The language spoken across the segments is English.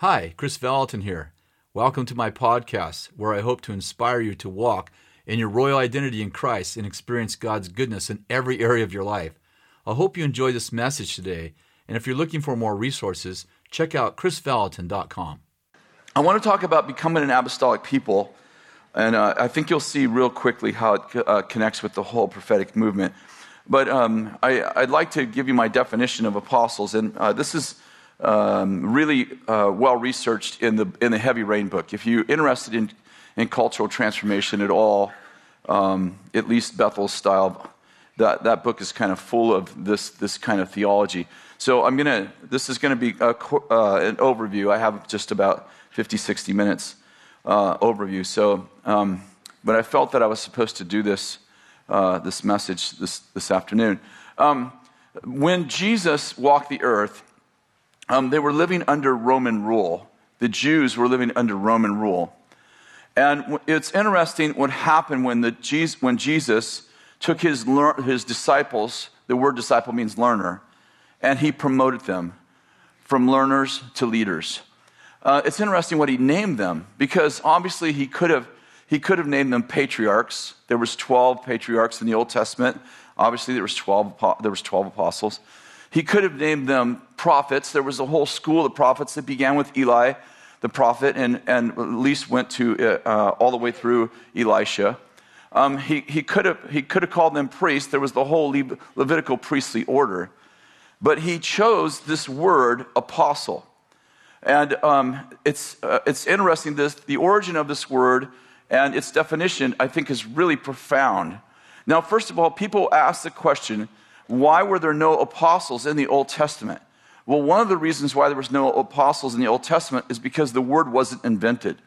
Hi, Kris Vallotton here. Welcome to my podcast, where I hope to inspire you to walk in your royal identity in Christ and experience God's goodness in every area of your life. I hope you enjoy this message today, and if you're looking for more resources, check out krisvallotton.com. I want to talk about becoming an apostolic people, and uh, I think you'll see real quickly how it uh, connects with the whole prophetic movement. But um, I, would like to give you my definition of apostles, and uh, this is um, really uh, well researched in the, in the Heavy Rain book. If you're interested in, in cultural transformation at all, um, at least Bethel's style, that, that book is kind of full of this, this kind of theology. So I'm going to, this is going to be a, uh, an overview. I have just about 50, 60 minutes uh, overview. So, um, but I felt that I was supposed to do this, uh, this message this, this afternoon. Um, when Jesus walked the earth, um, they were living under Roman rule. The Jews were living under Roman rule. And it's interesting what happened when, the, when Jesus took his, his disciples, the word disciple means learner, and he promoted them from learners to leaders. Uh, it's interesting what he named them because obviously he could have he could have named them patriarchs. There was 12 patriarchs in the Old Testament. Obviously there was 12 there was 12 apostles. He could have named them prophets. There was a whole school of prophets that began with Eli, the prophet, and, and at least went to uh, uh, all the way through Elisha. Um, he, he, could have, he could have called them priests. There was the whole Le- Levitical priestly order. But he chose this word, apostle. And um, it's, uh, it's interesting, this, the origin of this word and its definition, I think, is really profound. Now, first of all, people ask the question why were there no apostles in the Old Testament? Well, one of the reasons why there was no apostles in the Old Testament is because the word wasn't invented.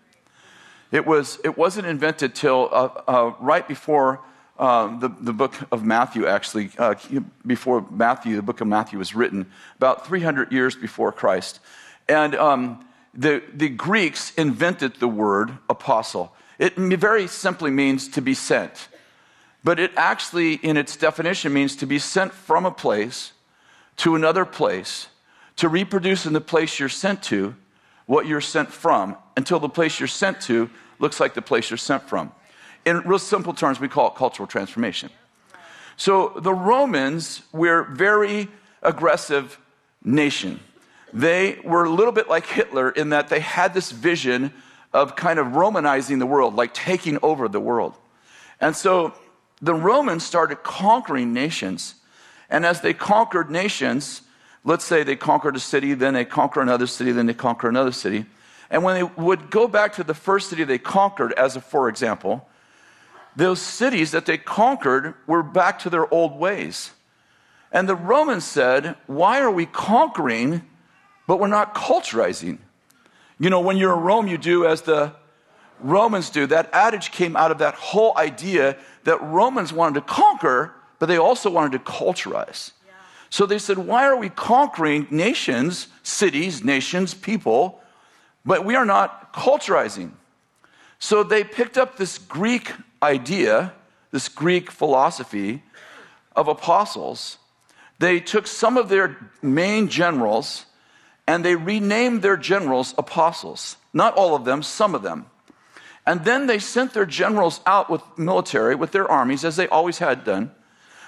It, was, it wasn't invented till uh, uh, right before uh, the, the book of Matthew, actually, uh, before Matthew, the book of Matthew was written, about 300 years before Christ. And um, the, the Greeks invented the word apostle. It very simply means to be sent. But it actually, in its definition, means to be sent from a place to another place to reproduce in the place you're sent to what you're sent from until the place you're sent to looks like the place you're sent from. In real simple terms, we call it cultural transformation. So the Romans were very aggressive nation. They were a little bit like Hitler in that they had this vision of kind of Romanizing the world, like taking over the world. And so the Romans started conquering nations. And as they conquered nations, let's say they conquered a city, then they conquer another city, then they conquer another city. And when they would go back to the first city they conquered, as a for example, those cities that they conquered were back to their old ways. And the Romans said, Why are we conquering, but we're not culturizing? You know, when you're in Rome, you do as the Romans do. That adage came out of that whole idea that Romans wanted to conquer, but they also wanted to culturize. Yeah. So they said, Why are we conquering nations, cities, nations, people, but we are not culturizing? So they picked up this Greek idea, this Greek philosophy of apostles. They took some of their main generals and they renamed their generals apostles. Not all of them, some of them. And then they sent their generals out with military, with their armies, as they always had done.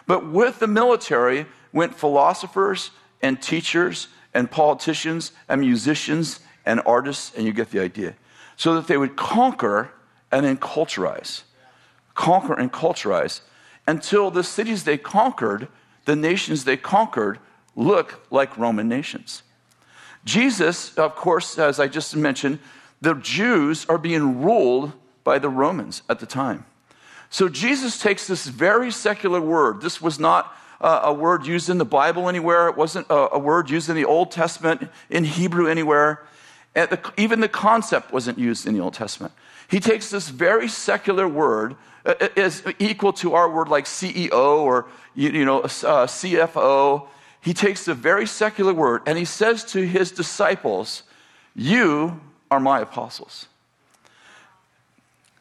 But with the military went philosophers and teachers and politicians and musicians and artists, and you get the idea. So that they would conquer and then culturize. Conquer and culturize until the cities they conquered, the nations they conquered, look like Roman nations. Jesus, of course, as I just mentioned, the Jews are being ruled by the Romans at the time. So Jesus takes this very secular word. This was not uh, a word used in the Bible anywhere, it wasn't a, a word used in the Old Testament, in Hebrew anywhere. Even the concept wasn't used in the Old Testament. He takes this very secular word, uh, is equal to our word like CEO or you, know uh, CFO. He takes the very secular word and he says to his disciples, "You are my apostles.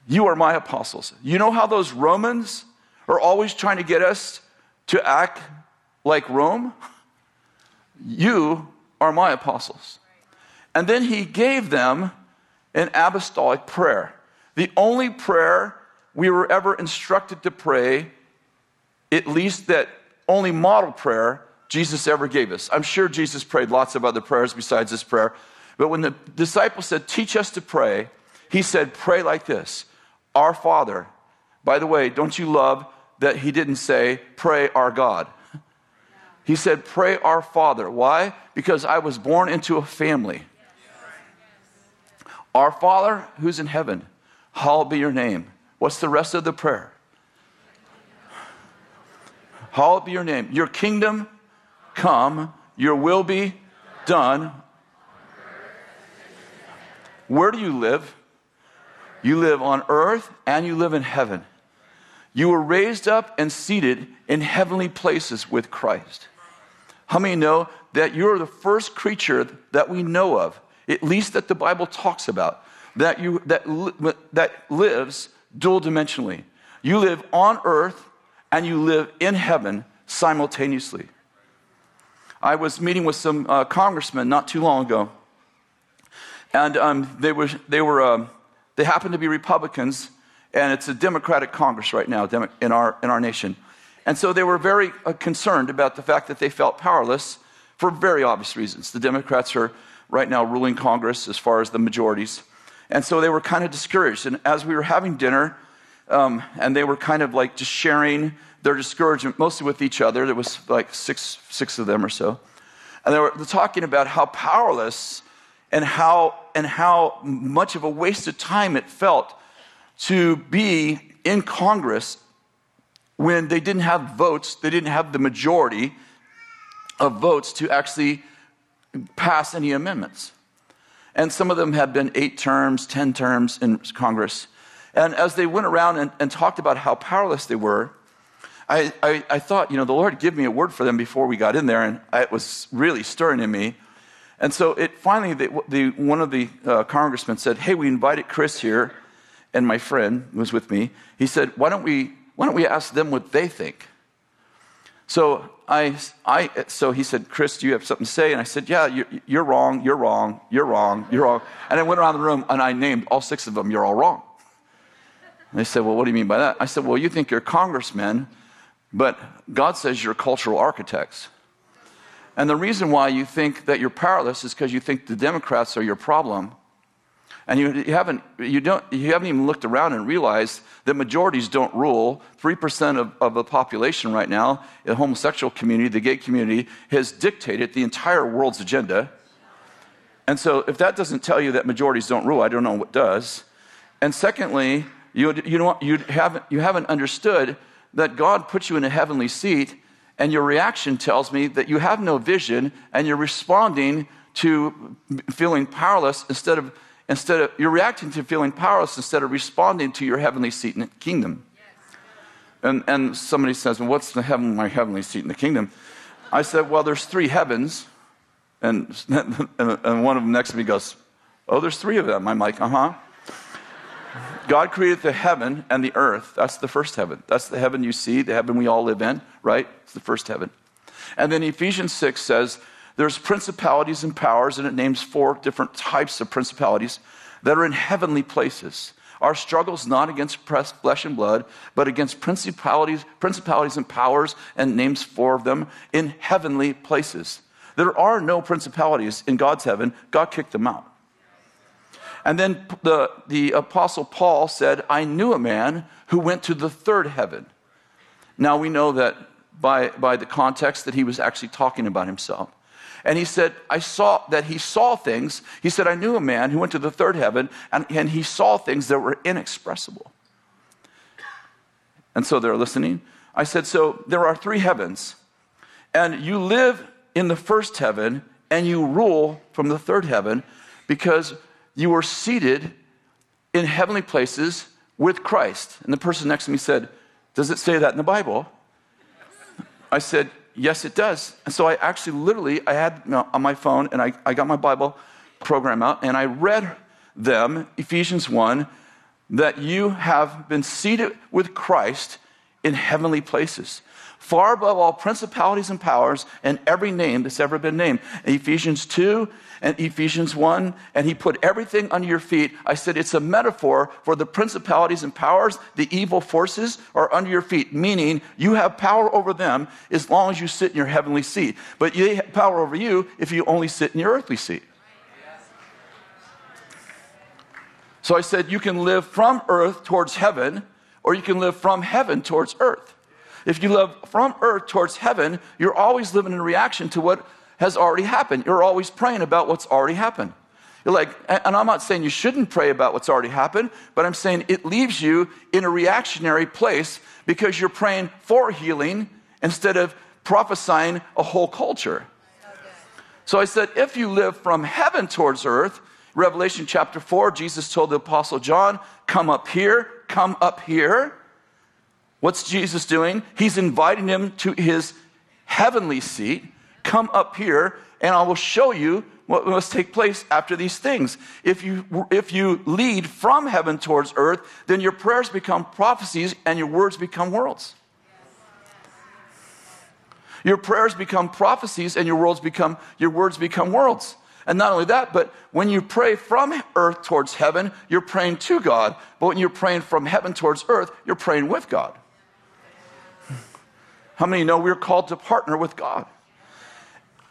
You are my apostles. You know how those Romans are always trying to get us to act like Rome? You are my apostles. And then he gave them an apostolic prayer. The only prayer we were ever instructed to pray, at least that only model prayer Jesus ever gave us. I'm sure Jesus prayed lots of other prayers besides this prayer. But when the disciples said, Teach us to pray, he said, Pray like this Our Father. By the way, don't you love that he didn't say, Pray our God? He said, Pray our Father. Why? Because I was born into a family. Our Father who's in heaven, hallowed be your name. What's the rest of the prayer? Hallowed be your name. Your kingdom come, your will be done. Where do you live? You live on earth and you live in heaven. You were raised up and seated in heavenly places with Christ. How many know that you're the first creature that we know of, at least that the Bible talks about, that, you, that, that lives dual dimensionally? You live on earth and you live in heaven simultaneously. I was meeting with some uh, congressmen not too long ago, and um, they were, they, were uh, they happened to be Republicans, and it's a Democratic Congress right now in our, in our nation. And so they were very uh, concerned about the fact that they felt powerless for very obvious reasons. The Democrats are right now ruling Congress as far as the majorities. And so they were kind of discouraged. And as we were having dinner, um, and they were kind of like just sharing their discouragement, mostly with each other. There was like six, six of them or so. And they were talking about how powerless and how, and how much of a waste of time it felt to be in Congress when they didn't have votes, they didn't have the majority of votes to actually pass any amendments. And some of them had been eight terms, 10 terms in Congress. And as they went around and, and talked about how powerless they were, I, I, I, thought, you know, the Lord give me a word for them before we got in there, and it was really stirring in me. And so it finally, the, the, one of the uh, congressmen said, Hey, we invited Kris here, and my friend was with me. He said, Why don't we, why don't we ask them what they think? So, I, I, so he said, Kris, do you have something to say? And I said, Yeah, you're, you're wrong, you're wrong, you're wrong, you're wrong. And I went around the room and I named all six of them, You're all wrong. And they said, Well, what do you mean by that? I said, Well, you think you're congressmen but God says you're cultural architects. And the reason why you think that you're powerless is because you think the Democrats are your problem. And you, haven't, you, don't, you haven't even looked around and realized that majorities don't rule. 3% of, of the population right now, the homosexual community, the gay community, has dictated the entire world's agenda. And so, if that doesn't tell you that majorities don't rule, I don't know what does. And secondly, you, you, you, haven't, you haven't understood that God put you in a heavenly seat, and your reaction tells me that you have no vision and you're responding to feeling powerless instead of, instead of you're reacting to feeling powerless instead of responding to your heavenly seat in the kingdom. And, and somebody says, well, What's the heaven, my heavenly seat in the kingdom? I said, Well, there's three heavens. And, and one of them next to me goes, Oh, there's three of them. I'm like, Uh huh. God created the heaven and the earth. That's the first heaven. That's the heaven you see, the heaven we all live in, right? It's the first heaven. And then Ephesians 6 says there's principalities and powers, and it names four different types of principalities that are in heavenly places. Our struggle is not against flesh and blood, but against principalities, principalities and powers, and names four of them in heavenly places. There are no principalities in God's heaven. God kicked them out. And then the, the Apostle Paul said, I knew a man who went to the third heaven. Now we know that by, by the context that he was actually talking about himself. And he said, I saw that he saw things. He said, I knew a man who went to the third heaven and, and he saw things that were inexpressible. And so they're listening. I said, So there are three heavens, and you live in the first heaven and you rule from the third heaven because you were seated in heavenly places with Christ. And the person next to me said, Does it say that in the Bible? I said, Yes, it does. And so I actually literally, I had on my phone and I, I got my Bible program out and I read them, Ephesians 1, that you have been seated with Christ in heavenly places. Far above all principalities and powers and every name that's ever been named. Ephesians 2 and Ephesians 1, and he put everything under your feet. I said it's a metaphor for the principalities and powers, the evil forces are under your feet, meaning you have power over them as long as you sit in your heavenly seat. But they have power over you if you only sit in your earthly seat. So I said, you can live from earth towards heaven, or you can live from heaven towards earth. If you live from earth towards heaven, you're always living in reaction to what has already happened. You're always praying about what's already happened. You're like, and I'm not saying you shouldn't pray about what's already happened, but I'm saying it leaves you in a reactionary place because you're praying for healing instead of prophesying a whole culture. So I said, if you live from heaven towards earth, Revelation chapter 4, Jesus told the Apostle John, Come up here, come up here. What's Jesus doing? He's inviting him to his heavenly seat Come up here, and I will show you what must take place after these things. If you, if you lead from heaven towards earth, then your prayers become prophecies and your words become worlds. Your prayers become prophecies and your words become your words become worlds. And not only that, but when you pray from earth towards heaven, you're praying to God. But when you're praying from heaven towards earth, you're praying with God. How many know we're called to partner with God?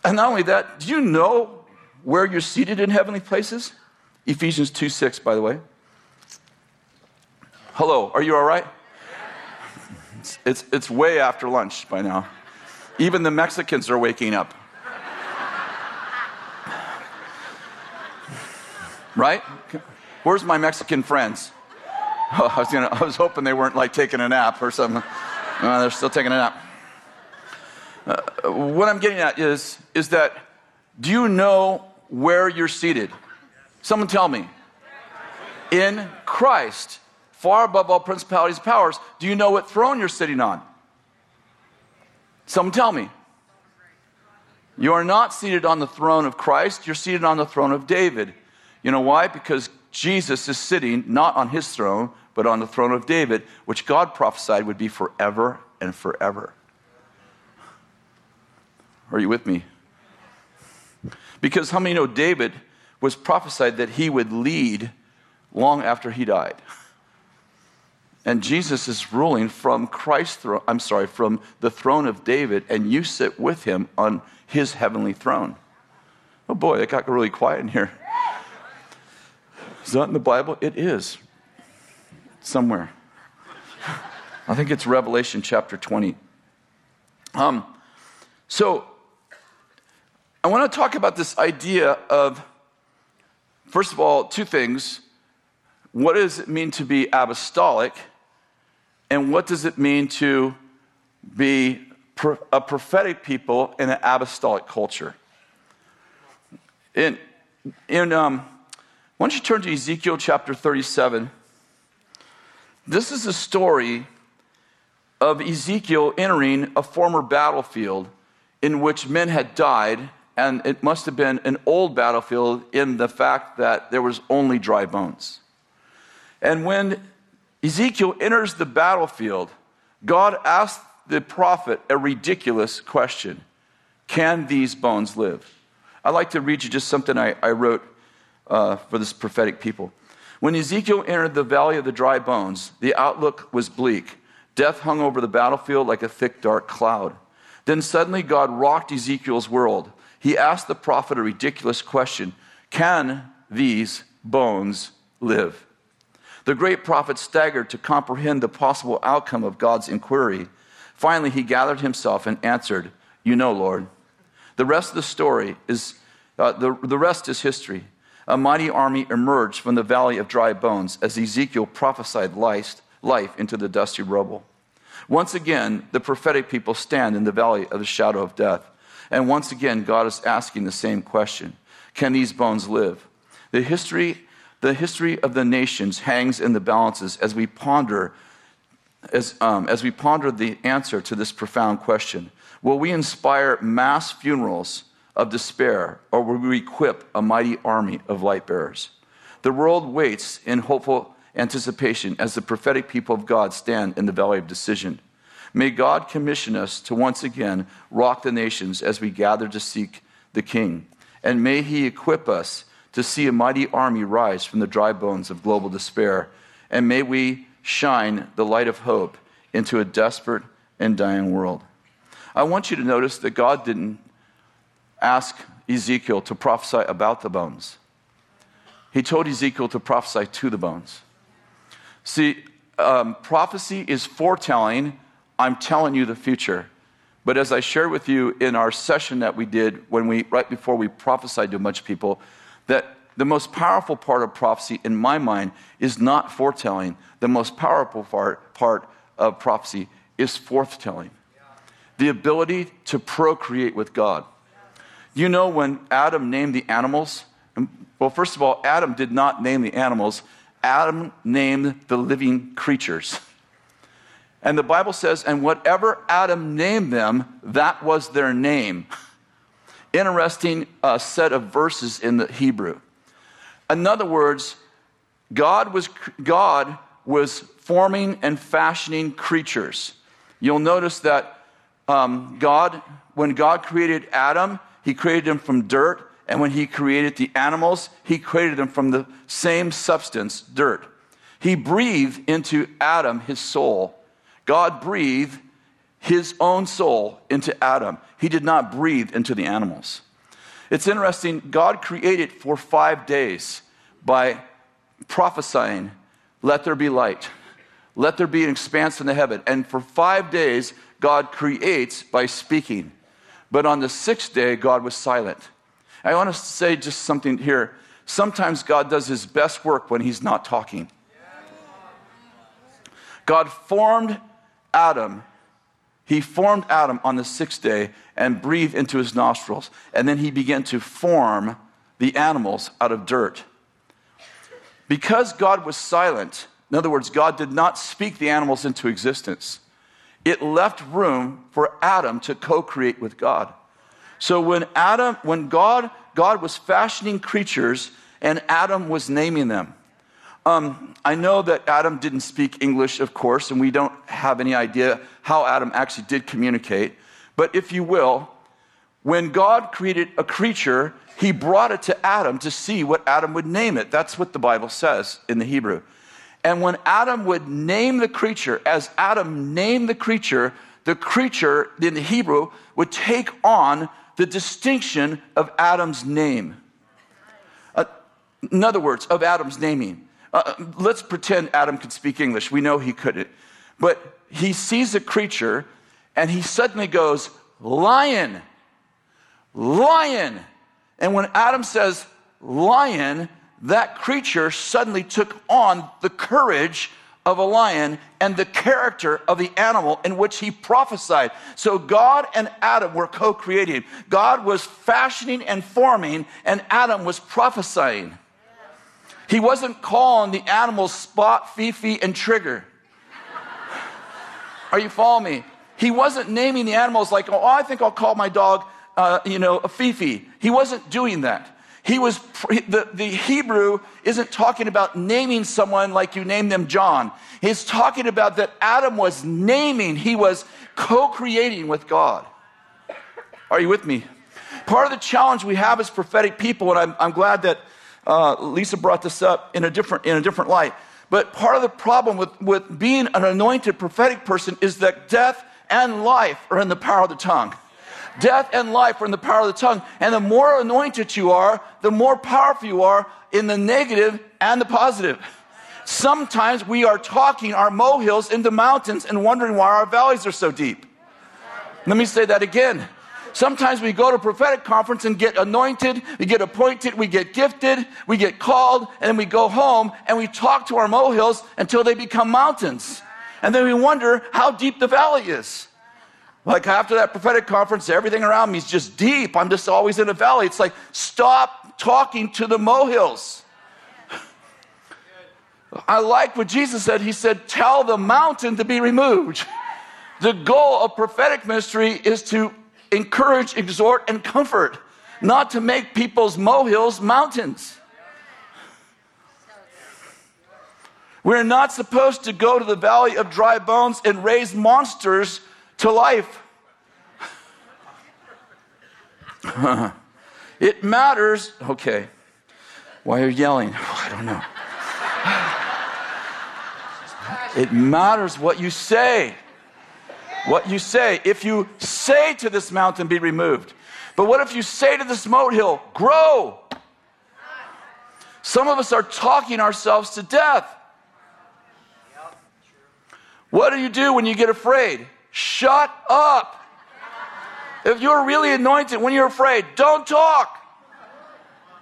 And not only that, do you know where you're seated in heavenly places? Ephesians 2 6, by the way. Hello, are you all right? It's, it's, it's way after lunch by now. Even the Mexicans are waking up. Right? Where's my Mexican friends? Oh, I, was gonna, I was hoping they weren't like taking a nap or something. They're still taking a nap. Uh, what I'm getting at is, is that do you know where you're seated? Someone tell me. In Christ, far above all principalities and powers, do you know what throne you're sitting on? Someone tell me. You are not seated on the throne of Christ, you're seated on the throne of David. You know why? Because Jesus is sitting not on his throne, but on the throne of David, which God prophesied would be forever and forever. Are you with me? Because how many know David was prophesied that he would lead long after he died? And Jesus is ruling from Christ's throne, I'm sorry, from the throne of David, and you sit with him on his heavenly throne. Oh boy, it got really quiet in here. Is that in the Bible? It is. Somewhere. I think it's Revelation chapter 20. Um, so I want to talk about this idea of, first of all, two things. What does it mean to be apostolic? And what does it mean to be a prophetic people in an apostolic culture? In, in um, why don't you turn to Ezekiel chapter 37? This is a story of Ezekiel entering a former battlefield in which men had died and it must have been an old battlefield in the fact that there was only dry bones. And when Ezekiel enters the battlefield, God asked the prophet a ridiculous question Can these bones live? I'd like to read you just something I, I wrote uh, for this prophetic people. When Ezekiel entered the valley of the dry bones, the outlook was bleak. Death hung over the battlefield like a thick, dark cloud. Then suddenly God rocked Ezekiel's world he asked the prophet a ridiculous question Can these bones live? The great prophet staggered to comprehend the possible outcome of God's inquiry. Finally, he gathered himself and answered, You know, Lord. The rest of the story is, uh, the, the rest is history. A mighty army emerged from the valley of dry bones as Ezekiel prophesied life, life into the dusty rubble. Once again, the prophetic people stand in the valley of the shadow of death. And once again, God is asking the same question Can these bones live? The history, the history of the nations hangs in the balances as we ponder. As, um, as we ponder the answer to this profound question, will we inspire mass funerals of despair or will we equip a mighty army of light bearers? The world waits in hopeful anticipation as the prophetic people of God stand in the valley of decision. May God commission us to once again rock the nations as we gather to seek the King. And may He equip us to see a mighty army rise from the dry bones of global despair. And may we shine the light of hope into a desperate and dying world. I want you to notice that God didn't ask Ezekiel to prophesy about the bones, He told Ezekiel to prophesy to the bones. See, um, prophecy is foretelling, I'm telling you the future. But as I shared with you in our session that we did when we, right before we prophesied to a bunch of people, that the most powerful part of prophecy, in my mind, is not foretelling. The most powerful part, part of prophecy is forthtelling. The ability to procreate with God. You know, when Adam named the animals, well, first of all, Adam did not name the animals, Adam named the living creatures. And the Bible says, and whatever Adam named them, that was their name. Interesting uh, set of verses in the Hebrew. In other words, God was, God was forming and fashioning creatures. You'll notice that um, God, when God created Adam, he created him from dirt. And when he created the animals, he created them from the same substance, dirt. He breathed into Adam his soul. God breathed his own soul into Adam. He did not breathe into the animals. It's interesting, God created for five days by prophesying, Let there be light, let there be an expanse in the heaven. And for five days, God creates by speaking. But on the sixth day, God was silent. I want to say just something here. Sometimes God does his best work when he's not talking. God formed Adam. He formed Adam on the sixth day and breathed into his nostrils. And then he began to form the animals out of dirt. Because God was silent, in other words, God did not speak the animals into existence, it left room for Adam to co create with God. So when Adam, when God, God was fashioning creatures and Adam was naming them. Um, I know that Adam didn't speak English, of course, and we don't have any idea how Adam actually did communicate. But if you will, when God created a creature, he brought it to Adam to see what Adam would name it. That's what the Bible says in the Hebrew. And when Adam would name the creature, as Adam named the creature, the creature in the Hebrew would take on the distinction of Adam's name. Uh, in other words, of Adam's naming. Uh, let's pretend Adam could speak English. We know he couldn't. But he sees a creature and he suddenly goes, Lion, lion. And when Adam says lion, that creature suddenly took on the courage of a lion and the character of the animal in which he prophesied. So God and Adam were co creating. God was fashioning and forming, and Adam was prophesying. He wasn't calling the animals Spot, Fifi, and Trigger. Are you following me? He wasn't naming the animals like, oh, I think I'll call my dog, uh, you know, a Fifi. He wasn't doing that. He was, the, the Hebrew isn't talking about naming someone like you name them John. He's talking about that Adam was naming, he was co creating with God. Are you with me? Part of the challenge we have as prophetic people, and I'm, I'm glad that uh, Lisa brought this up in a different, in a different light. But part of the problem with, with being an anointed prophetic person is that death and life are in the power of the tongue. Death and life are in the power of the tongue. And the more anointed you are, the more powerful you are in the negative and the positive. Sometimes we are talking our molehills into mountains and wondering why our valleys are so deep. Let me say that again. Sometimes we go to a prophetic conference and get anointed, we get appointed, we get gifted, we get called, and then we go home and we talk to our molehills until they become mountains. And then we wonder how deep the valley is. Like after that prophetic conference, everything around me is just deep. I'm just always in a valley. It's like, stop talking to the molehills. I like what Jesus said. He said, Tell the mountain to be removed. The goal of prophetic ministry is to encourage, exhort, and comfort, not to make people's molehills mountains. We're not supposed to go to the valley of dry bones and raise monsters to life. it matters. Okay. Why are you yelling? I don't know. It matters what you say. What you say. If you say to this mountain, be removed. But what if you say to this molehill, grow? Some of us are talking ourselves to death. What do you do when you get afraid? Shut up. If you're really anointed, when you're afraid, don't talk.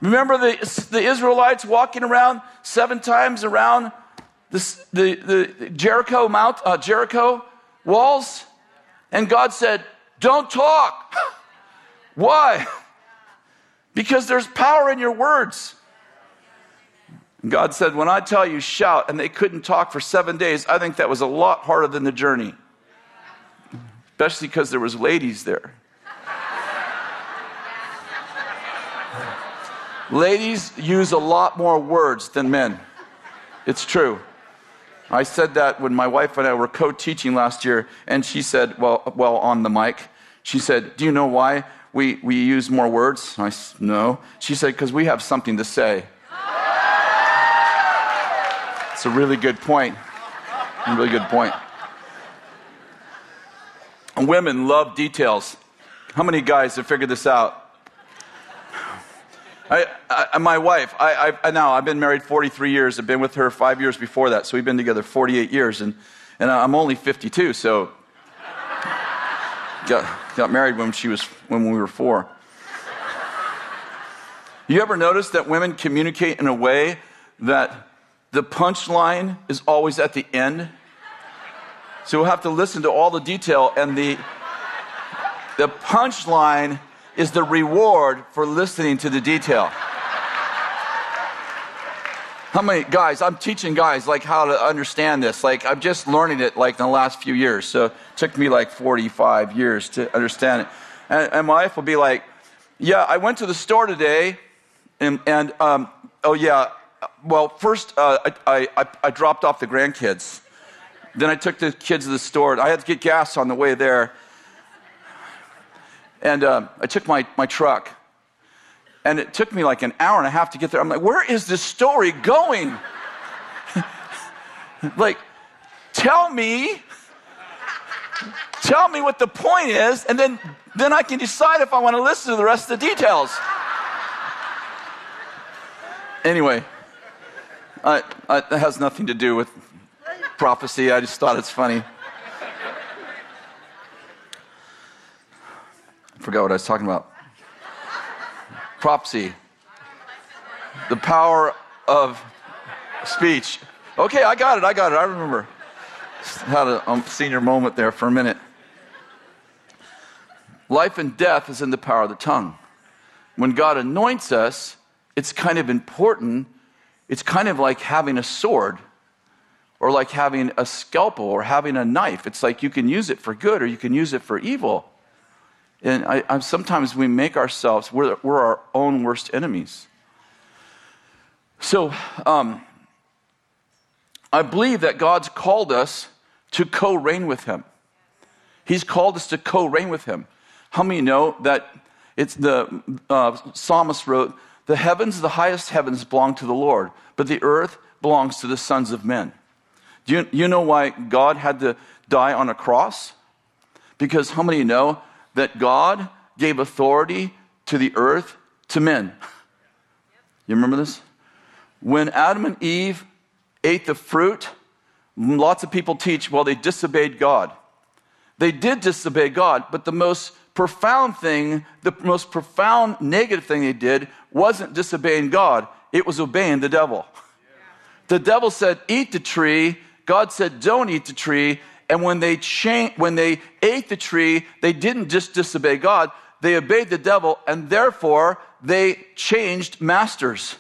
Remember the, the Israelites walking around seven times around the, the, the Jericho Mount, uh, Jericho walls? And God said, Don't talk. Why? Because there's power in your words. God said, When I tell you shout, and they couldn't talk for seven days, I think that was a lot harder than the journey. Especially because there was ladies there. ladies use a lot more words than men. It's true. I said that when my wife and I were co-teaching last year, and she said, well, well, on the mic, she said, do you know why we, we use more words? I said, no. She said, because we have something to say. It's a really good point. A really good point. Women love details. How many guys have figured this out? I, I, my wife, I, I, now I've been married 43 years. I've been with her five years before that, so we've been together 48 years, and, and I'm only 52. So got, got married when she was when we were four. You ever notice that women communicate in a way that the punchline is always at the end? So we'll have to listen to all the detail, and the the punchline is the reward for listening to the detail. How many guys? I'm teaching guys like how to understand this. Like I'm just learning it like in the last few years. So it took me like 45 years to understand it. And, and my wife will be like, "Yeah, I went to the store today, and, and um, oh yeah, well first uh, I, I, I dropped off the grandkids. Then I took the kids to the store. I had to get gas on the way there." And uh, I took my, my truck, and it took me like an hour and a half to get there. I'm like, where is this story going? like, tell me, tell me what the point is, and then, then I can decide if I want to listen to the rest of the details. Anyway, I, I, that has nothing to do with prophecy. I just thought it's funny. Forgot what I was talking about. Prophecy. The power of speech. Okay, I got it. I got it. I remember. Had a um, senior moment there for a minute. Life and death is in the power of the tongue. When God anoints us, it's kind of important. It's kind of like having a sword or like having a scalpel or having a knife. It's like you can use it for good or you can use it for evil. And I, I, sometimes we make ourselves, we're, we're, our own worst enemies. So um, I believe that God's called us to co reign with Him. He's called us to co reign with Him. How many know that it's the uh, psalmist wrote, The heavens, the highest heavens, belong to the Lord, but the earth belongs to the sons of men. Do you, you know why God had to die on a cross? Because how many know that God gave authority to the earth to men. You remember this? When Adam and Eve ate the fruit, lots of people teach, well, they disobeyed God. They did disobey God, but the most profound thing, the most profound negative thing they did wasn't disobeying God, it was obeying the devil. The devil said, Eat the tree. God said, Don't eat the tree. And when they, when they ate the tree, they didn't just disobey God, they obeyed the devil, and therefore they changed masters.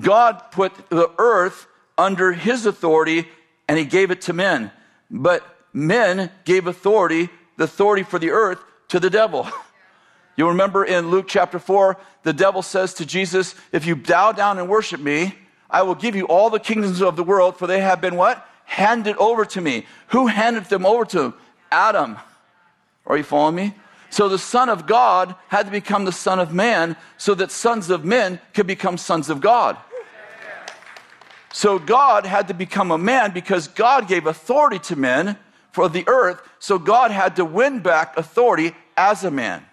God put the earth under his authority and he gave it to men. But men gave authority, the authority for the earth, to the devil. You remember in Luke chapter 4, the devil says to Jesus, If you bow down and worship me, I will give you all the kingdoms of the world, for they have been what? Handed over to me. Who handed them over to him? Adam. Are you following me? So the Son of God had to become the Son of Man so that sons of men could become sons of God. So God had to become a man because God gave authority to men for the earth. So God had to win back authority as a man.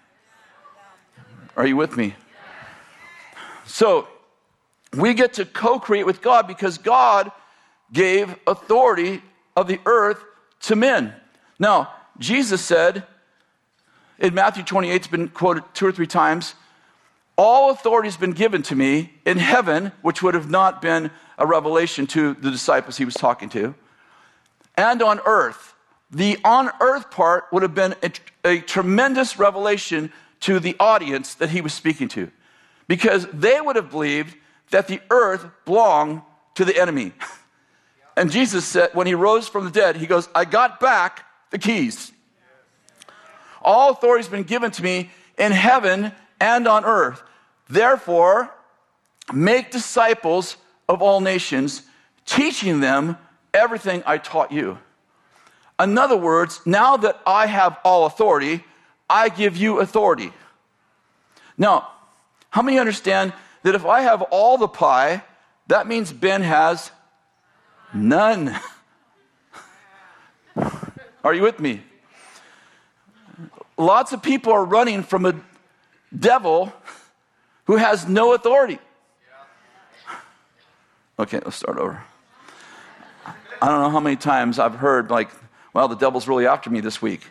Are you with me? So we get to co create with God because God gave authority of the earth to men. Now, Jesus said in Matthew 28, it's been quoted two or three times all authority has been given to me in heaven, which would have not been a revelation to the disciples he was talking to, and on earth. The on earth part would have been a, a tremendous revelation to the audience that he was speaking to, because they would have believed that the earth belonged to the enemy. And Jesus said, when he rose from the dead, he goes, I got back the keys. All authority has been given to me in heaven and on earth. Therefore, make disciples of all nations, teaching them everything I taught you. In other words, now that I have all authority, I give you authority. Now, how many understand that if I have all the pie, that means Ben has none? Are you with me? Lots of people are running from a devil who has no authority. Okay, let's start over. I don't know how many times I've heard, like, well, the devil's really after me this week.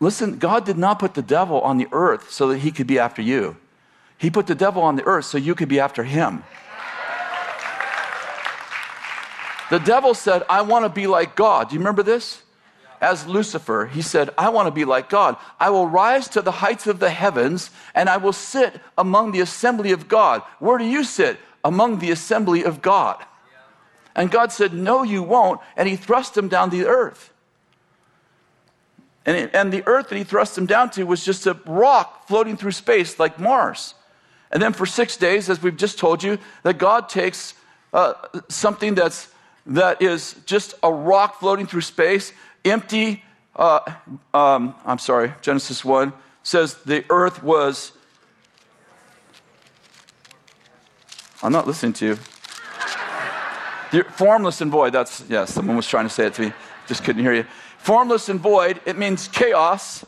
Listen, God did not put the devil on the earth so that he could be after you. He put the devil on the earth so you could be after him. The devil said, I want to be like God. Do you remember this? As Lucifer, he said, I want to be like God. I will rise to the heights of the heavens and I will sit among the assembly of God. Where do you sit? among the assembly of God. And God said, No, you won't. And he thrust him down the earth. And, it, and the earth that he thrust him down to was just a rock floating through space like Mars. And then for six days, as we've just told you, that God takes uh, something that's, that is just a rock floating through space, empty. Uh, um, I'm sorry, Genesis 1 says the earth was I'm not listening to you. You're formless and void. That's, yeah, someone was trying to say it to me. Just couldn't hear you. Formless and void, it means chaos.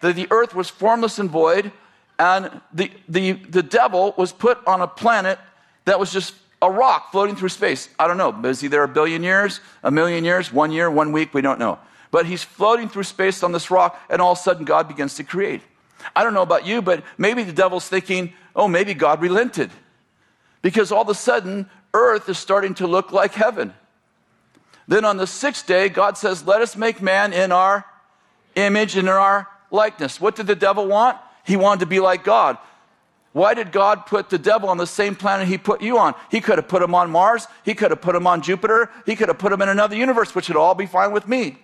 That the earth was formless and void, and the, the, the devil was put on a planet that was just a rock floating through space. I don't know. Is he there a billion years, a million years, one year, one week? We don't know. But he's floating through space on this rock, and all of a sudden God begins to create. I don't know about you, but maybe the devil's thinking, oh, maybe God relented because all of a sudden, earth is starting to look like heaven. Then on the sixth day, God says, Let us make man in our image and in our likeness. What did the devil want? He wanted to be like God. Why did God put the devil on the same planet he put you on? He could have put him on Mars. He could have put him on Jupiter. He could have put him in another universe, which would all be fine with me.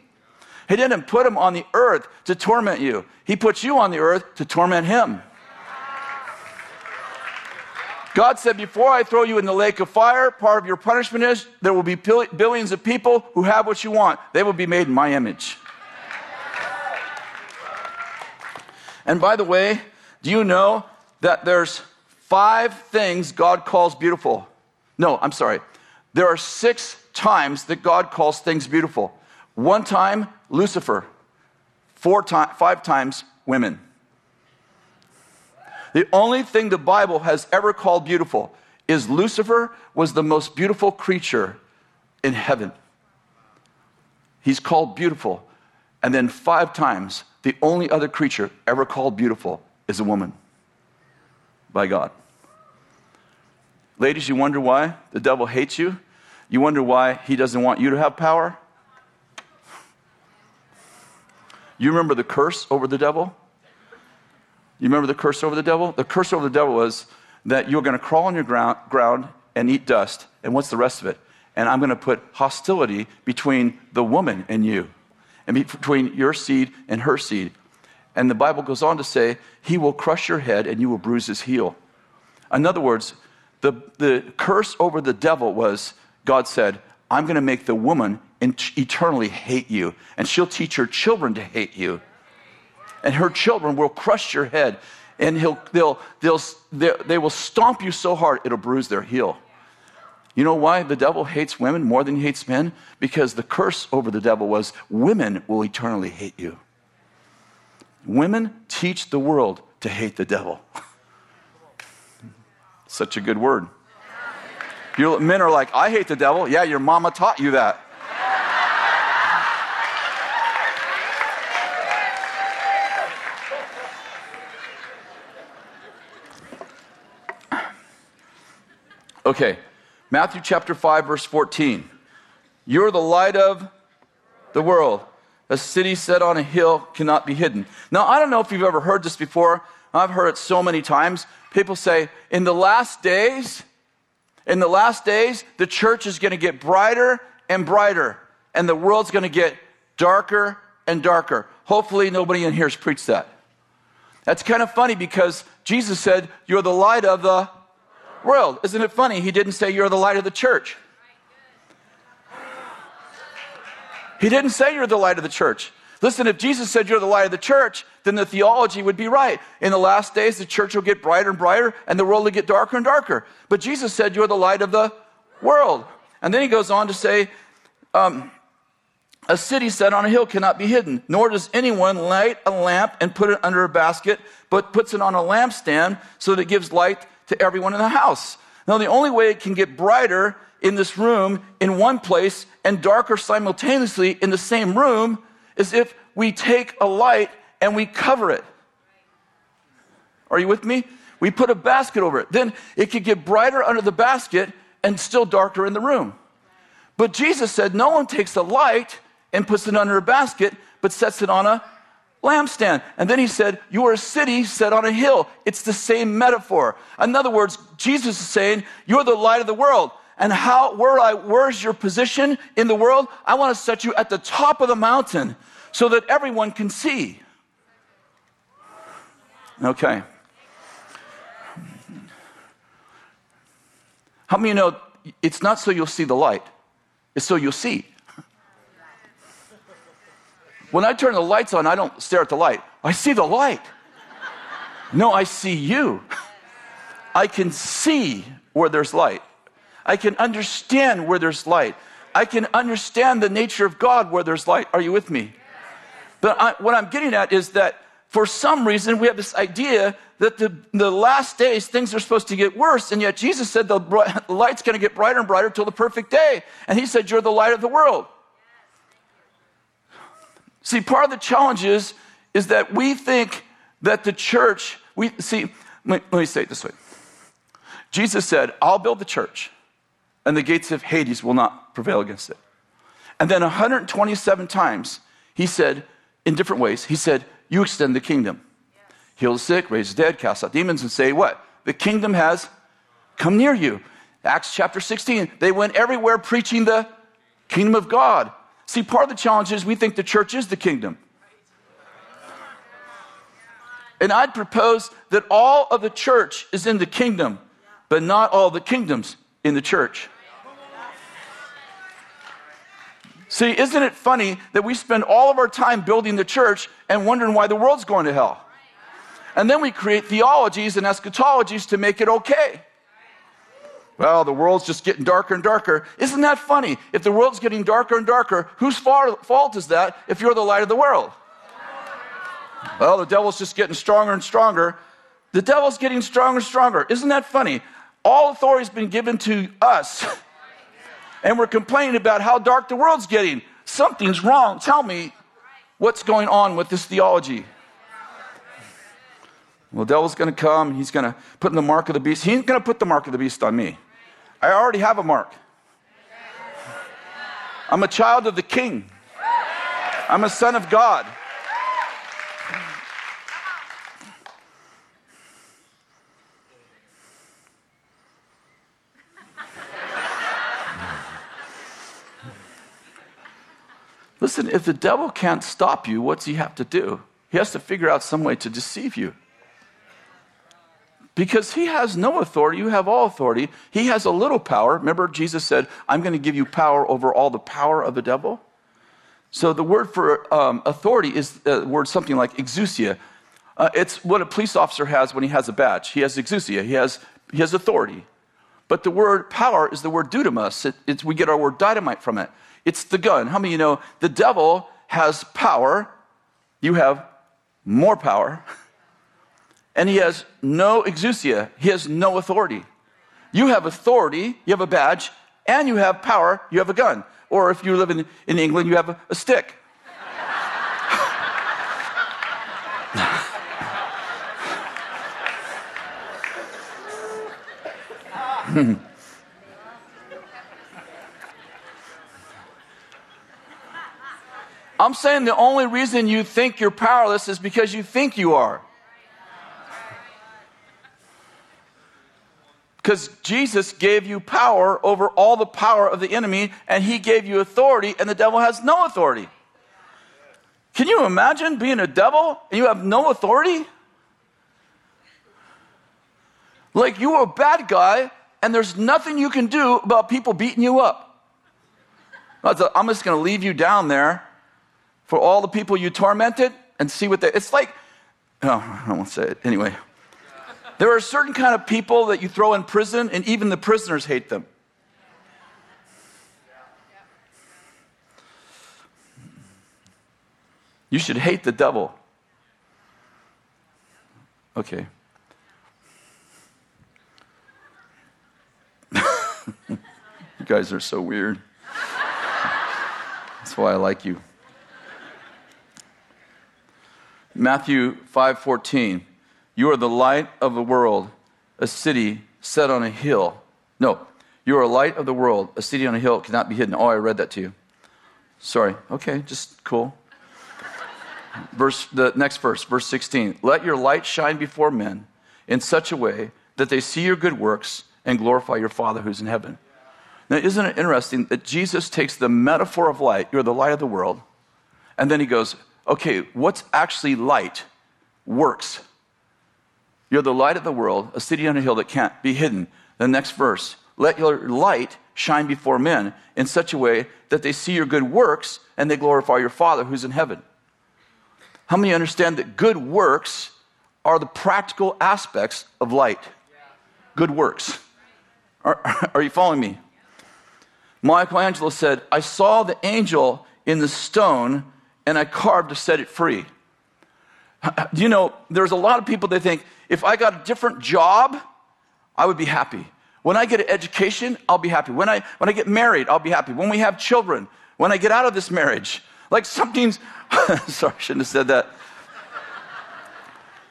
He didn't put him on the earth to torment you. He put you on the earth to torment him. God said, Before I throw you in the lake of fire, part of your punishment is there will be billions of people who have what you want. They will be made in my image. And by the way, do you know that there's five things God calls beautiful? No, I'm sorry. There are six times that God calls things beautiful. One time, Lucifer. Four time, five times, women. The only thing the Bible has ever called beautiful is Lucifer was the most beautiful creature in heaven. He's called beautiful. And then five times, the only other creature ever called beautiful is a woman by God. Ladies, you wonder why the devil hates you? You wonder why he doesn't want you to have power? You remember the curse over the devil? You remember the curse over the devil? The curse over the devil was that you're going to crawl on your ground, ground and eat dust. And what's the rest of it? And I'm going to put hostility between the woman and you, and between your seed and her seed. And the Bible goes on to say, He will crush your head and you will bruise his heel. In other words, The, the curse over the devil was God said, I'm going to make the woman eternally hate you, and she'll teach her children to hate you. And her children will crush your head, and he'll, they'll, they'll, they will stomp you so hard it'll bruise their heel. You know why the devil hates women more than he hates men? Because the curse over the devil was women will eternally hate you. Women teach the world to hate the devil. Such a good word. Men are like, I hate the devil. Yeah, your mama taught you that. Okay, Matthew chapter 5, verse 14. You're the light of the world. A city set on a hill cannot be hidden. Now, I don't know if you've ever heard this before. I've heard it so many times. People say, in the last days, in the last days, the church is going to get brighter and brighter, and the world's going to get darker and darker. Hopefully, nobody in here has preached that. That's kind of funny because Jesus said, You're the light of the world. Isn't it funny? He didn't say, You're the light of the church. He didn't say you're the light of the church. Listen, if Jesus said you're the light of the church, then the theology would be right. In the last days, the church will get brighter and brighter, and the world will get darker and darker. But Jesus said you're the light of the world. And then he goes on to say, um, a city set on a hill cannot be hidden, nor does anyone light a lamp and put it under a basket, but puts it on a lampstand so that it gives light to everyone in the house. Now, the only way it can get brighter in this room in one place and darker simultaneously in the same room is if we take a light and we cover it. Are you with me? We put a basket over it. Then it could get brighter under the basket and still darker in the room. But Jesus said no one takes a light and puts it under a basket, but sets it on a lampstand. And then he said, You are a city set on a hill. It's the same metaphor. In other words, Jesus is saying, You're the light of the world. And how, where I, where's your position in the world? I want to set you at the top of the mountain so that everyone can see. Okay. How many you know it's not so you'll see the light, it's so you'll see. When I turn the lights on, I don't stare at the light. I see the light. No, I see you. I can see where there's light. I can understand where there's light. I can understand the nature of God where there's light. Are you with me? But I, what I'm getting at is that for some reason we have this idea that the, the last days things are supposed to get worse, and yet Jesus said the, the light's going to get brighter and brighter till the perfect day. And he said, You're the light of the world. See, part of the challenge is, is that we think that the church, we see, let let me say it this way. Jesus said, I'll build the church, and the gates of Hades will not prevail against it. And then 127 times, he said, in different ways, he said, You extend the kingdom. Heal the sick, raise the dead, cast out demons, and say, What? The kingdom has come near you. Acts chapter 16, they went everywhere preaching the kingdom of God. See, part of the challenge is we think the church is the kingdom. And I'd propose that all of the church is in the kingdom, but not all the kingdoms in the church. See, isn't it funny that we spend all of our time building the church and wondering why the world's going to hell? And then we create theologies and eschatologies to make it okay. Well, the world's just getting darker and darker. Isn't that funny? If the world's getting darker and darker, whose fault is that if you're the light of the world? Well, the devil's just getting stronger and stronger. The devil's getting stronger and stronger. Isn't that funny? All authority's been given to us, and we're complaining about how dark the world's getting. Something's wrong. Tell me what's going on with this theology. Well, the devil's going to come. He's going to put in the mark of the beast. He ain't going to put the mark of the beast on me. I already have a mark. I'm a child of the king. I'm a son of God. Listen, if the devil can't stop you, what's he have to do? He has to figure out some way to deceive you. Because he has no authority, you have all authority. He has a little power. Remember, Jesus said, I'm going to give you power over all the power of the devil? So the word for um, authority is the word something like exousia. Uh, it's what a police officer has when he has a badge. He has exousia, he has, he has authority. But the word power is the word dunamis. It, we get our word dynamite from it. It's the gun. How many of you know the devil has power? You have more power. And he has no exousia, he has no authority. You have authority, you have a badge, and you have power, you have a gun. Or if you live in, in England, you have a, a stick. I'm saying the only reason you think you're powerless is because you think you are. Because Jesus gave you power over all the power of the enemy, and he gave you authority, and the devil has no authority. Can you imagine being a devil and you have no authority? Like you are a bad guy, and there's nothing you can do about people beating you up. I'm just going to leave you down there for all the people you tormented and see what they. It's like, oh, I won't say it anyway. There are certain kind of people that you throw in prison, and even the prisoners hate them. You should hate the devil. Okay. you guys are so weird. That's why I like you. Matthew 5:14 You are the light of the world, a city set on a hill. No, you are a light of the world, a city on a hill cannot be hidden. Oh, I read that to you. Sorry. Okay, just cool. verse the next verse, verse 16. Let your light shine before men in such a way that they see your good works and glorify your Father who's in heaven. Now, isn't it interesting that Jesus takes the metaphor of light, you're the light of the world, and then he goes, okay, what's actually light? Works. You're the light of the world, a city on a hill that can't be hidden. The next verse, let your light shine before men in such a way that they see your good works and they glorify your Father who's in heaven. How many understand that good works are the practical aspects of light? Good works. Are, are you following me? Michelangelo said, I saw the angel in the stone and I carved to set it free. You know, there's a lot of people that think if I got a different job, I would be happy. When I get an education, I'll be happy. When I, when I get married, I'll be happy. When we have children, when I get out of this marriage, like something's, sorry, I shouldn't have said that.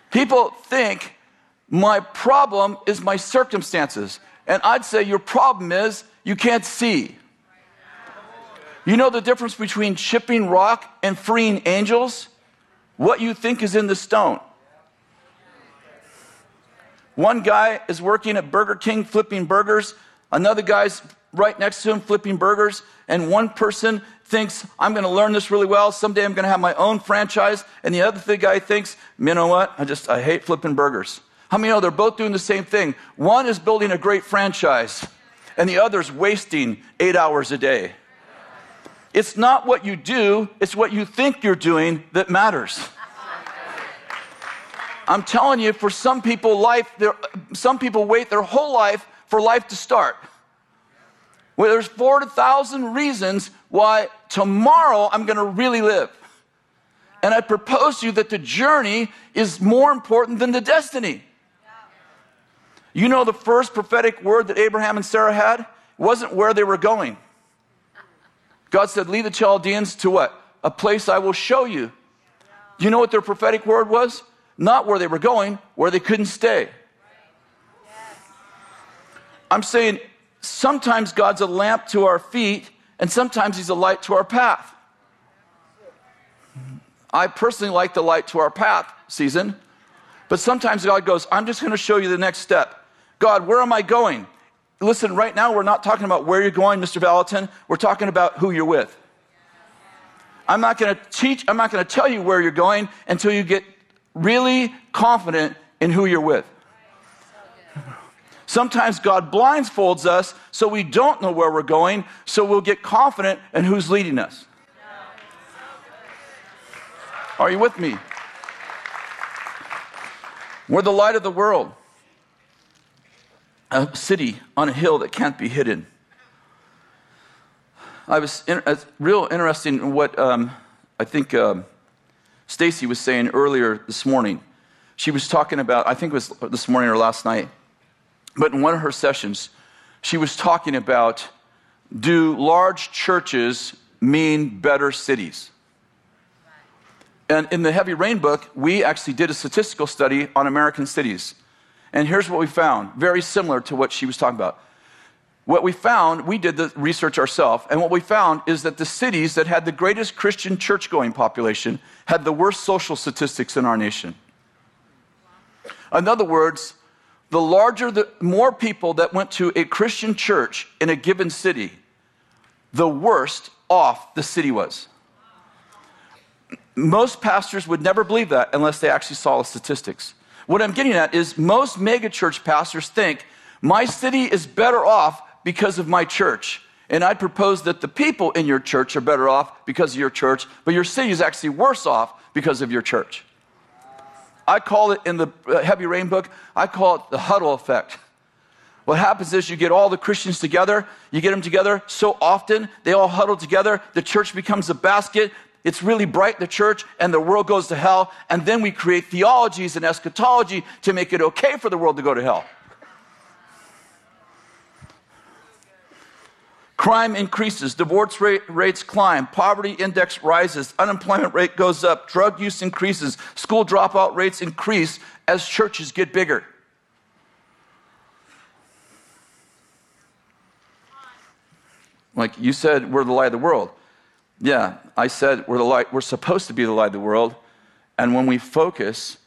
People think my problem is my circumstances. And I'd say your problem is you can't see. You know the difference between chipping rock and freeing angels? What you think is in the stone. One guy is working at Burger King flipping burgers, another guy's right next to him flipping burgers, and one person thinks, I'm going to learn this really well. Someday I'm going to have my own franchise. And the other guy thinks, you know what? I just, I hate flipping burgers. How many know they're both doing the same thing? One is building a great franchise, and the other's wasting eight hours a day. It's not what you do, it's what you think you're doing that matters. I'm telling you, for some people, life, some people wait their whole life for life to start. Well, there's 4,000 reasons why tomorrow I'm going to really live. And I propose to you that the journey is more important than the destiny. You know, the first prophetic word that Abraham and Sarah had wasn't where they were going. God said, Lead the Chaldeans to what? A place I will show you. Do you know what their prophetic word was? Not where they were going, where they couldn't stay. I'm saying sometimes God's a lamp to our feet, and sometimes He's a light to our path. I personally like the light to our path season, but sometimes God goes, I'm just going to show you the next step. God, where am I going? Listen, right now we're not talking about where you're going, Mr. Vallotton. We're talking about who you're with. I'm not going to teach, I'm not going to tell you where you're going until you get really confident in who you're with. Sometimes God blindfolds us so we don't know where we're going, so we'll get confident in who's leading us. Are you with me? We're the light of the world, a city on a hill that can't be hidden. I was in, uh, real interesting in what um, I think um, Stacy was saying earlier this morning. She was talking about, I think it was this morning or last night, but in one of her sessions, she was talking about do large churches mean better cities? And in the Heavy Rain book, we actually did a statistical study on American cities. And here's what we found very similar to what she was talking about. What we found, we did the research ourselves, and what we found is that the cities that had the greatest Christian church going population had the worst social statistics in our nation. In other words, the larger, the more people that went to a Christian church in a given city, the worst off the city was. Most pastors would never believe that unless they actually saw the statistics. What I'm getting at is most megachurch pastors think my city is better off because of my church. And I'd propose that the people in your church are better off because of your church, but your city is actually worse off because of your church. I call it in the uh, Heavy Rain book, I call it the huddle effect. What happens is you get all the Christians together, you get them together so often, they all huddle together, the church becomes a basket, it's really bright, the church, and the world goes to hell, and then we create theologies and eschatology to make it okay for the world to go to hell. Crime increases, divorce rate, rates climb, poverty index rises, unemployment rate goes up, drug use increases, school dropout rates increase as churches get bigger. Like you said, we're the light of the world. Yeah, I said we're the light, we're supposed to be the light of the world. And when we focus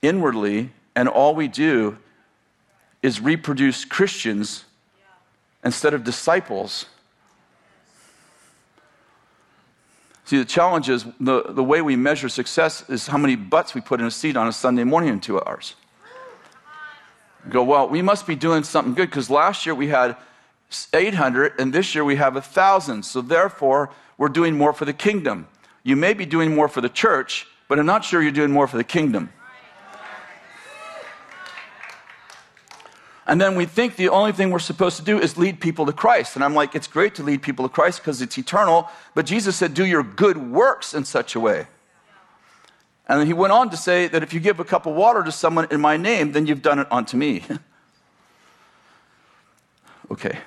inwardly and all we do is reproduce Christians instead of disciples, See, the challenge is the, the way we measure success is how many butts we put in a seat on a Sunday morning in two hours. go, well, we must be doing something good because last year we had 800 and this year we have 1,000. So therefore, we're doing more for the kingdom. You may be doing more for the church, but I'm not sure you're doing more for the kingdom. And then we think the only thing we're supposed to do is lead people to Christ. And I'm like, it's great to lead people to Christ because it's eternal. But Jesus said, do your good works in such a way. And then he went on to say that if you give a cup of water to someone in my name, then you've done it unto me. okay.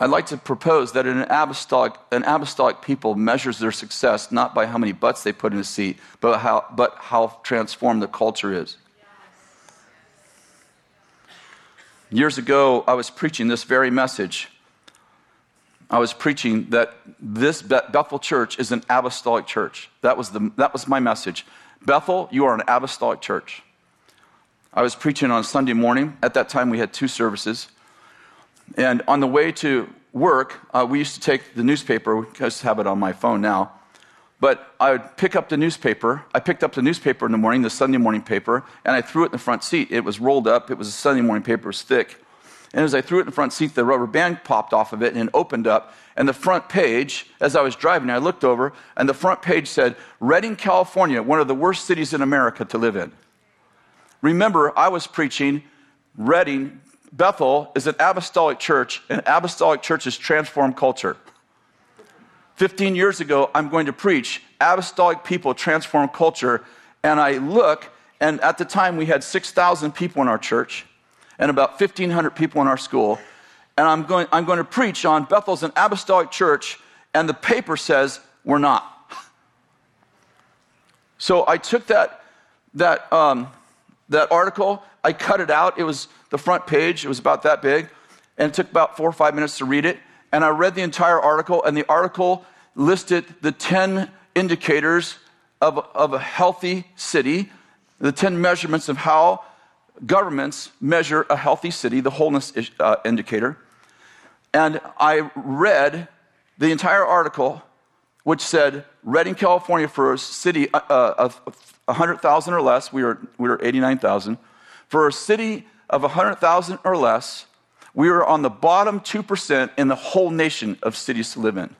I'd like to propose that an apostolic, an apostolic people measures their success not by how many butts they put in a seat, but how, but how transformed the culture is. Years ago, I was preaching this very message. I was preaching that this Bethel church is an apostolic church. That was, the, that was my message. Bethel, you are an apostolic church. I was preaching on Sunday morning. At that time, we had two services. And on the way to work, uh, we used to take the newspaper, I just have it on my phone now. But I would pick up the newspaper. I picked up the newspaper in the morning, the Sunday morning paper, and I threw it in the front seat. It was rolled up. It was a Sunday morning paper, it was thick. And as I threw it in the front seat, the rubber band popped off of it and it opened up. And the front page, as I was driving, I looked over, and the front page said, Redding, California, one of the worst cities in America to live in. Remember, I was preaching Redding, Bethel is an apostolic church, and apostolic churches transform culture. 15 years ago, I'm going to preach apostolic people transform culture. And I look, and at the time we had 6,000 people in our church and about 1,500 people in our school. And I'm going, I'm going to preach on Bethel's an apostolic church, and the paper says we're not. So I took that, that, um, that article, I cut it out. It was the front page, it was about that big, and it took about four or five minutes to read it. And I read the entire article, and the article listed the 10 indicators of, of a healthy city, the 10 measurements of how governments measure a healthy city, the wholeness uh, indicator. And I read the entire article, which said Redding, California, for a city uh, of 100,000 or less, we were, we were 89,000. For a city of 100,000 or less, we are on the bottom 2% in the whole nation of cities to live in.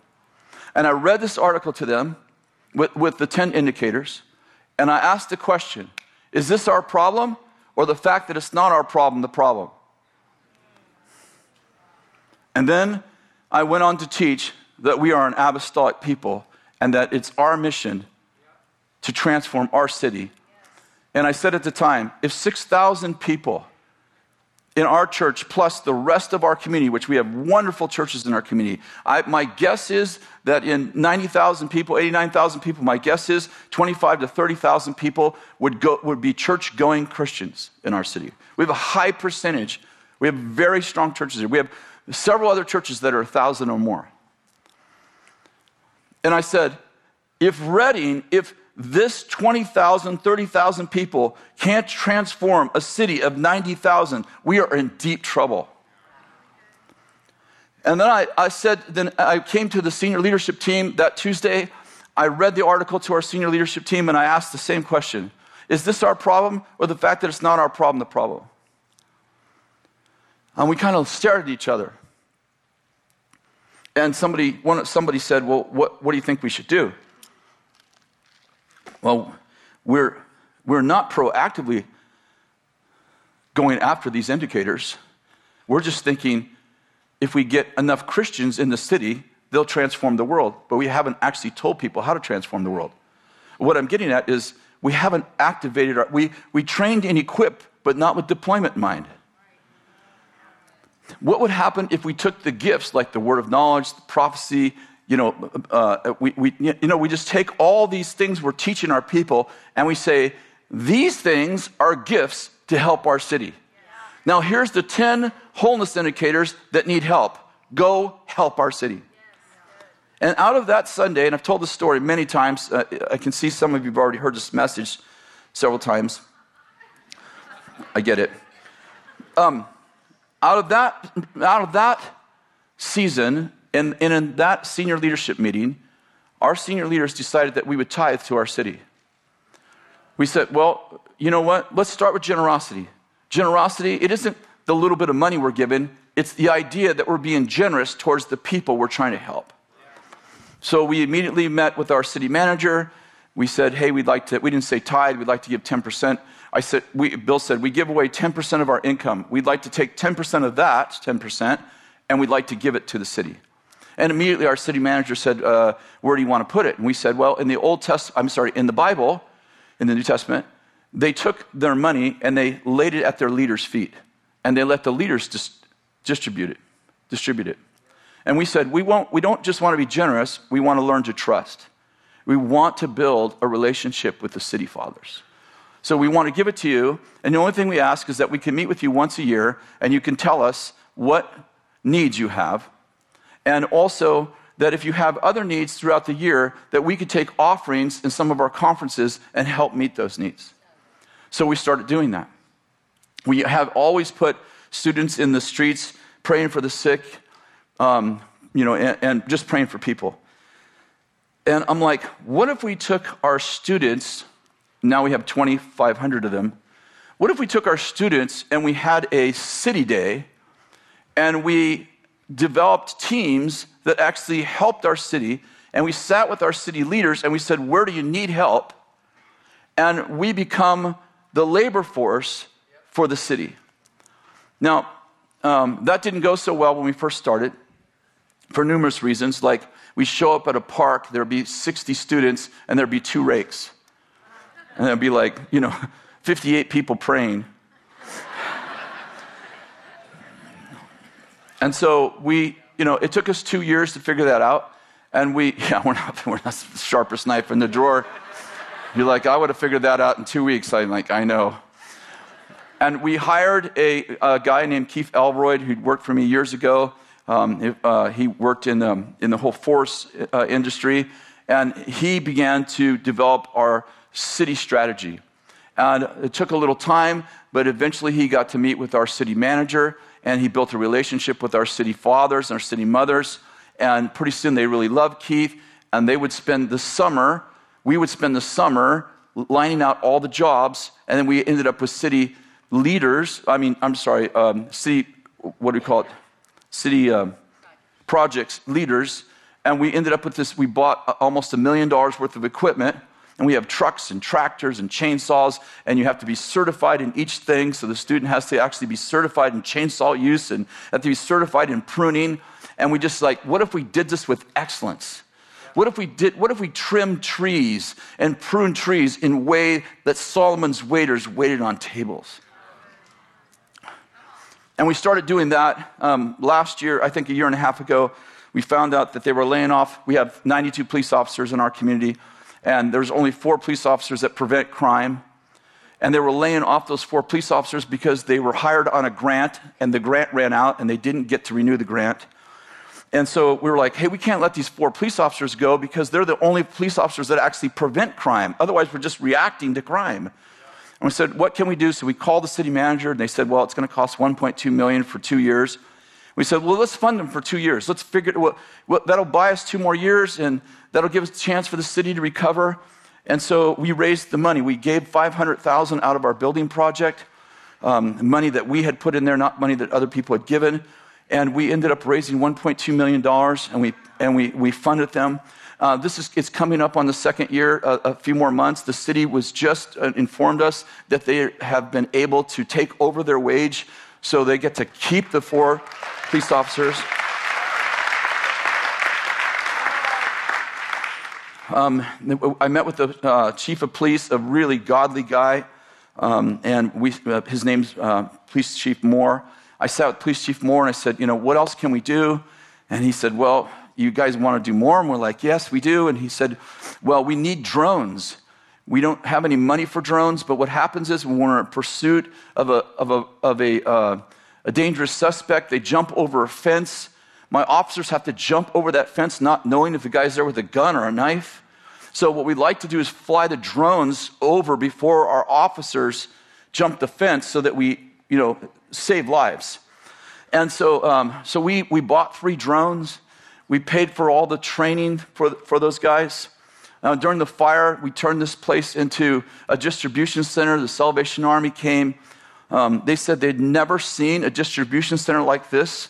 And I read this article to them with, with the 10 indicators, and I asked the question Is this our problem, or the fact that it's not our problem the problem? And then I went on to teach that we are an apostolic people and that it's our mission to transform our city. And I said at the time if 6,000 people in our church, plus the rest of our community, which we have wonderful churches in our community. I, my guess is that in 90,000 people, 89,000 people, my guess is 25 to 30,000 people would, go, would be church going Christians in our city. We have a high percentage. We have very strong churches here. We have several other churches that are 1,000 or more. And I said, if Redding, if this 20,000, 30,000 people can't transform a city of 90,000, we are in deep trouble. And then I, I said, then I came to the senior leadership team that Tuesday. I read the article to our senior leadership team and I asked the same question Is this our problem or the fact that it's not our problem the problem? And we kind of stared at each other. And somebody, one, somebody said, Well, what, what do you think we should do? Well, we're, we're not proactively going after these indicators. We're just thinking if we get enough Christians in the city, they'll transform the world. But we haven't actually told people how to transform the world. What I'm getting at is we haven't activated our, we, we trained and equipped, but not with deployment in mind. What would happen if we took the gifts like the word of knowledge, the prophecy, you know, uh, we, we, you know, we just take all these things we're teaching our people and we say, these things are gifts to help our city. Now, here's the 10 wholeness indicators that need help. Go help our city. And out of that Sunday, and I've told this story many times, uh, I can see some of you have already heard this message several times. I get it. Um, out of that, out of that season, and, and in that senior leadership meeting, our senior leaders decided that we would tithe to our city. We said, well, you know what? Let's start with generosity. Generosity, it isn't the little bit of money we're given, it's the idea that we're being generous towards the people we're trying to help. So we immediately met with our city manager. We said, hey, we'd like to, we didn't say tithe, we'd like to give 10%. I said, we, Bill said, we give away 10% of our income. We'd like to take 10% of that, 10%, and we'd like to give it to the city. And immediately our city manager said, uh, Where do you want to put it? And we said, Well, in the Old Testament, I'm sorry, in the Bible, in the New Testament, they took their money and they laid it at their leaders' feet. And they let the leaders dis- distribute it, distribute it. And we said, we, won't, we don't just want to be generous, we want to learn to trust. We want to build a relationship with the city fathers. So we want to give it to you, and the only thing we ask is that we can meet with you once a year and you can tell us what needs you have and also that if you have other needs throughout the year, that we could take offerings in some of our conferences and help meet those needs. So we started doing that. We have always put students in the streets praying for the sick, um, you know, and, and just praying for people. And I'm like, what if we took our students, now we have 2,500 of them, what if we took our students and we had a city day and we developed teams that actually helped our city. And we sat with our city leaders and we said, Where do you need help? And we become the labor force for the city. Now, um, that didn't go so well when we first started for numerous reasons. Like, we show up at a park, there'd be 60 students, and there'd be two rakes. And there'd be like, you know, 58 people praying. And so we, you know, it took us two years to figure that out. And we, yeah, we're not, we're not the sharpest knife in the drawer. You're like, I would have figured that out in two weeks. I'm like, I know. And we hired a, a guy named Keith Elroyd who'd worked for me years ago. Um, uh, he worked in, um, in the whole force uh, industry. And he began to develop our city strategy. And it took a little time, but eventually he got to meet with our city manager and he built a relationship with our city fathers and our city mothers. And pretty soon they really loved Keith, and they would spend the summer, we would spend the summer lining out all the jobs, and then we ended up with city leaders, I mean, I'm sorry, um, city, what do we call it? City um, projects leaders, and we ended up with this. We bought almost a million dollars worth of equipment, and we have trucks and tractors and chainsaws, and you have to be certified in each thing. So the student has to actually be certified in chainsaw use and have to be certified in pruning. And we just like, what if we did this with excellence? What if we did, what if we trimmed trees and pruned trees in way that Solomon's waiters waited on tables? And we started doing that um, last year, I think a year and a half ago. We found out that they were laying off. We have 92 police officers in our community, and there's only four police officers that prevent crime. And they were laying off those four police officers because they were hired on a grant, and the grant ran out, and they didn't get to renew the grant. And so we were like, hey, we can't let these four police officers go because they're the only police officers that actually prevent crime. Otherwise, we're just reacting to crime. And we said, what can we do? So we called the city manager and they said, well, it's going to cost 1.2 million for two years. We said, well, let's fund them for two years. Let's figure well, that'll buy us two more years and that'll give us a chance for the city to recover. And so we raised the money. We gave 500,000 out of our building project, um, money that we had put in there, not money that other people had given. And we ended up raising 1.2 million dollars, and we and we we funded them. Uh, this is it's coming up on the second year, uh, a few more months. The city was just uh, informed us that they have been able to take over their wage, so they get to keep the four police officers. Um, I met with the uh, chief of police, a really godly guy, um, and we, uh, his name's uh, Police Chief Moore. I sat with Police Chief Moore and I said, you know, what else can we do? And he said, well, you guys want to do more? And we're like, Yes, we do. And he said, Well, we need drones. We don't have any money for drones, but what happens is when we're in pursuit of a, of a, of a, uh, a dangerous suspect, they jump over a fence. My officers have to jump over that fence not knowing if the guy's there with a gun or a knife. So, what we'd like to do is fly the drones over before our officers jump the fence so that we, you know, save lives. And so, um, so we, we bought three drones. We paid for all the training for, for those guys. Uh, during the fire, we turned this place into a distribution center. The Salvation Army came. Um, they said they'd never seen a distribution center like this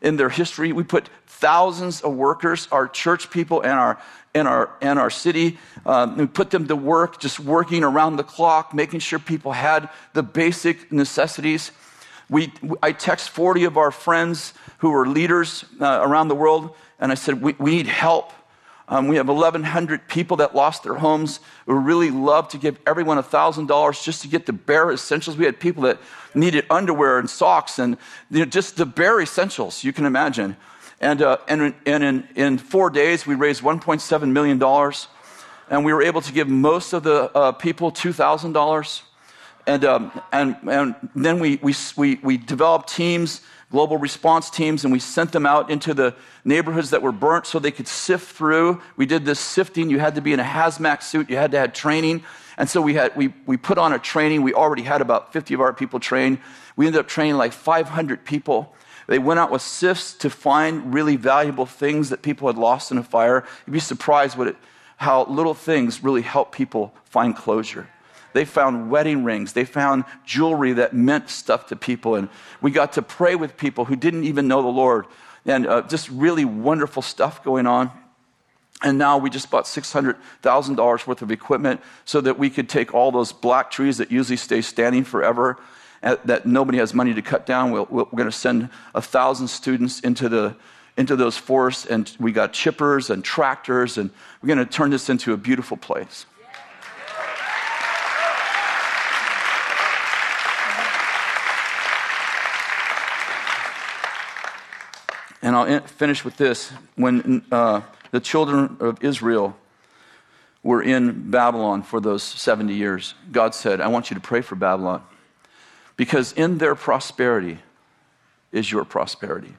in their history. We put thousands of workers, our church people and our, and our, and our city, um, we put them to work, just working around the clock, making sure people had the basic necessities. We, I text 40 of our friends who are leaders uh, around the world and I said, We, we need help. Um, we have 1,100 people that lost their homes. We really love to give everyone $1,000 just to get the bare essentials. We had people that needed underwear and socks and you know, just the bare essentials, you can imagine. And, uh, and, and in, in four days, we raised $1.7 million. And we were able to give most of the uh, people $2,000. And, um, and, and then we, we, we, we developed teams global response teams and we sent them out into the neighborhoods that were burnt so they could sift through. We did this sifting. You had to be in a hazmat suit, you had to have training. And so we, had, we, we put on a training. We already had about 50 of our people trained. We ended up training like 500 people. They went out with sifts to find really valuable things that people had lost in a fire. You'd be surprised what it, how little things really help people find closure. They found wedding rings. They found jewelry that meant stuff to people. And we got to pray with people who didn't even know the Lord. And uh, just really wonderful stuff going on. And now we just bought $600,000 worth of equipment so that we could take all those black trees that usually stay standing forever, uh, that nobody has money to cut down. we we are going to send a thousand students into the into those forests, and we got chippers and tractors, and we're going to turn this into a beautiful place. And I'll finish with this. When uh, the children of Israel were in Babylon for those 70 years, God said, I want you to pray for Babylon. Because in their prosperity is your prosperity.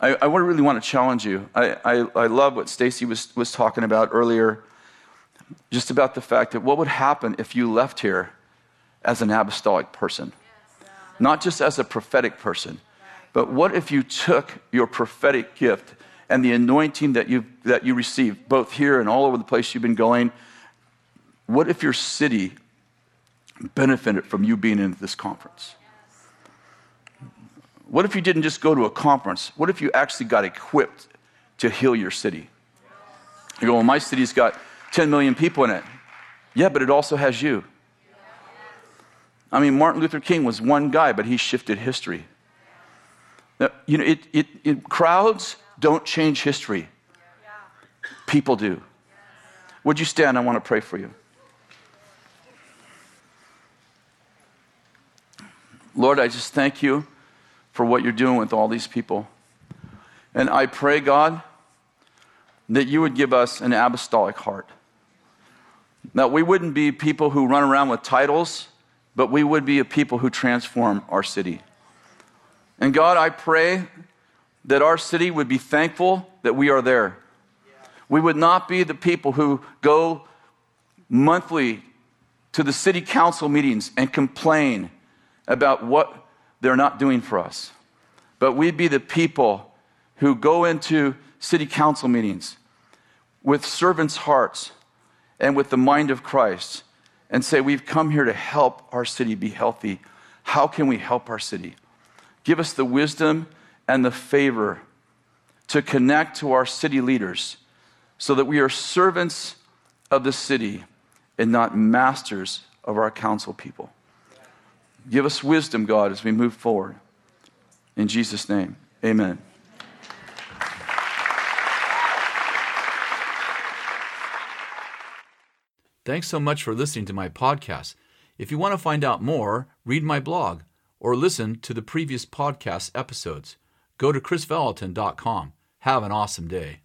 I, I really want to challenge you. I, I, I love what Stacy was, was talking about earlier, just about the fact that what would happen if you left here as an apostolic person, not just as a prophetic person but what if you took your prophetic gift and the anointing that you, that you received, both here and all over the place you've been going? What if your city benefited from you being in this conference? What if you didn't just go to a conference? What if you actually got equipped to heal your city? You go, well, my city's got 10 million people in it. Yeah, but it also has you. I mean, Martin Luther King was one guy, but he shifted history. You know, it, it, it, crowds don't change history, people do. Would you stand? I want to pray for you. Lord, I just thank you for what you're doing with all these people. And I pray, God, that you would give us an apostolic heart. That we wouldn't be people who run around with titles, but we would be a people who transform our city. And God, I pray that our city would be thankful that we are there. We would not be the people who go monthly to the city council meetings and complain about what they're not doing for us. But we'd be the people who go into city council meetings with servants' hearts and with the mind of Christ and say, We've come here to help our city be healthy. How can we help our city? Give us the wisdom and the favor to connect to our city leaders so that we are servants of the city and not masters of our council people. Give us wisdom, God, as we move forward. In Jesus' name, amen. Thanks so much for listening to my podcast. If you want to find out more, read my blog or listen to the previous podcast episodes. Go to krisvallotton.com. Have an awesome day.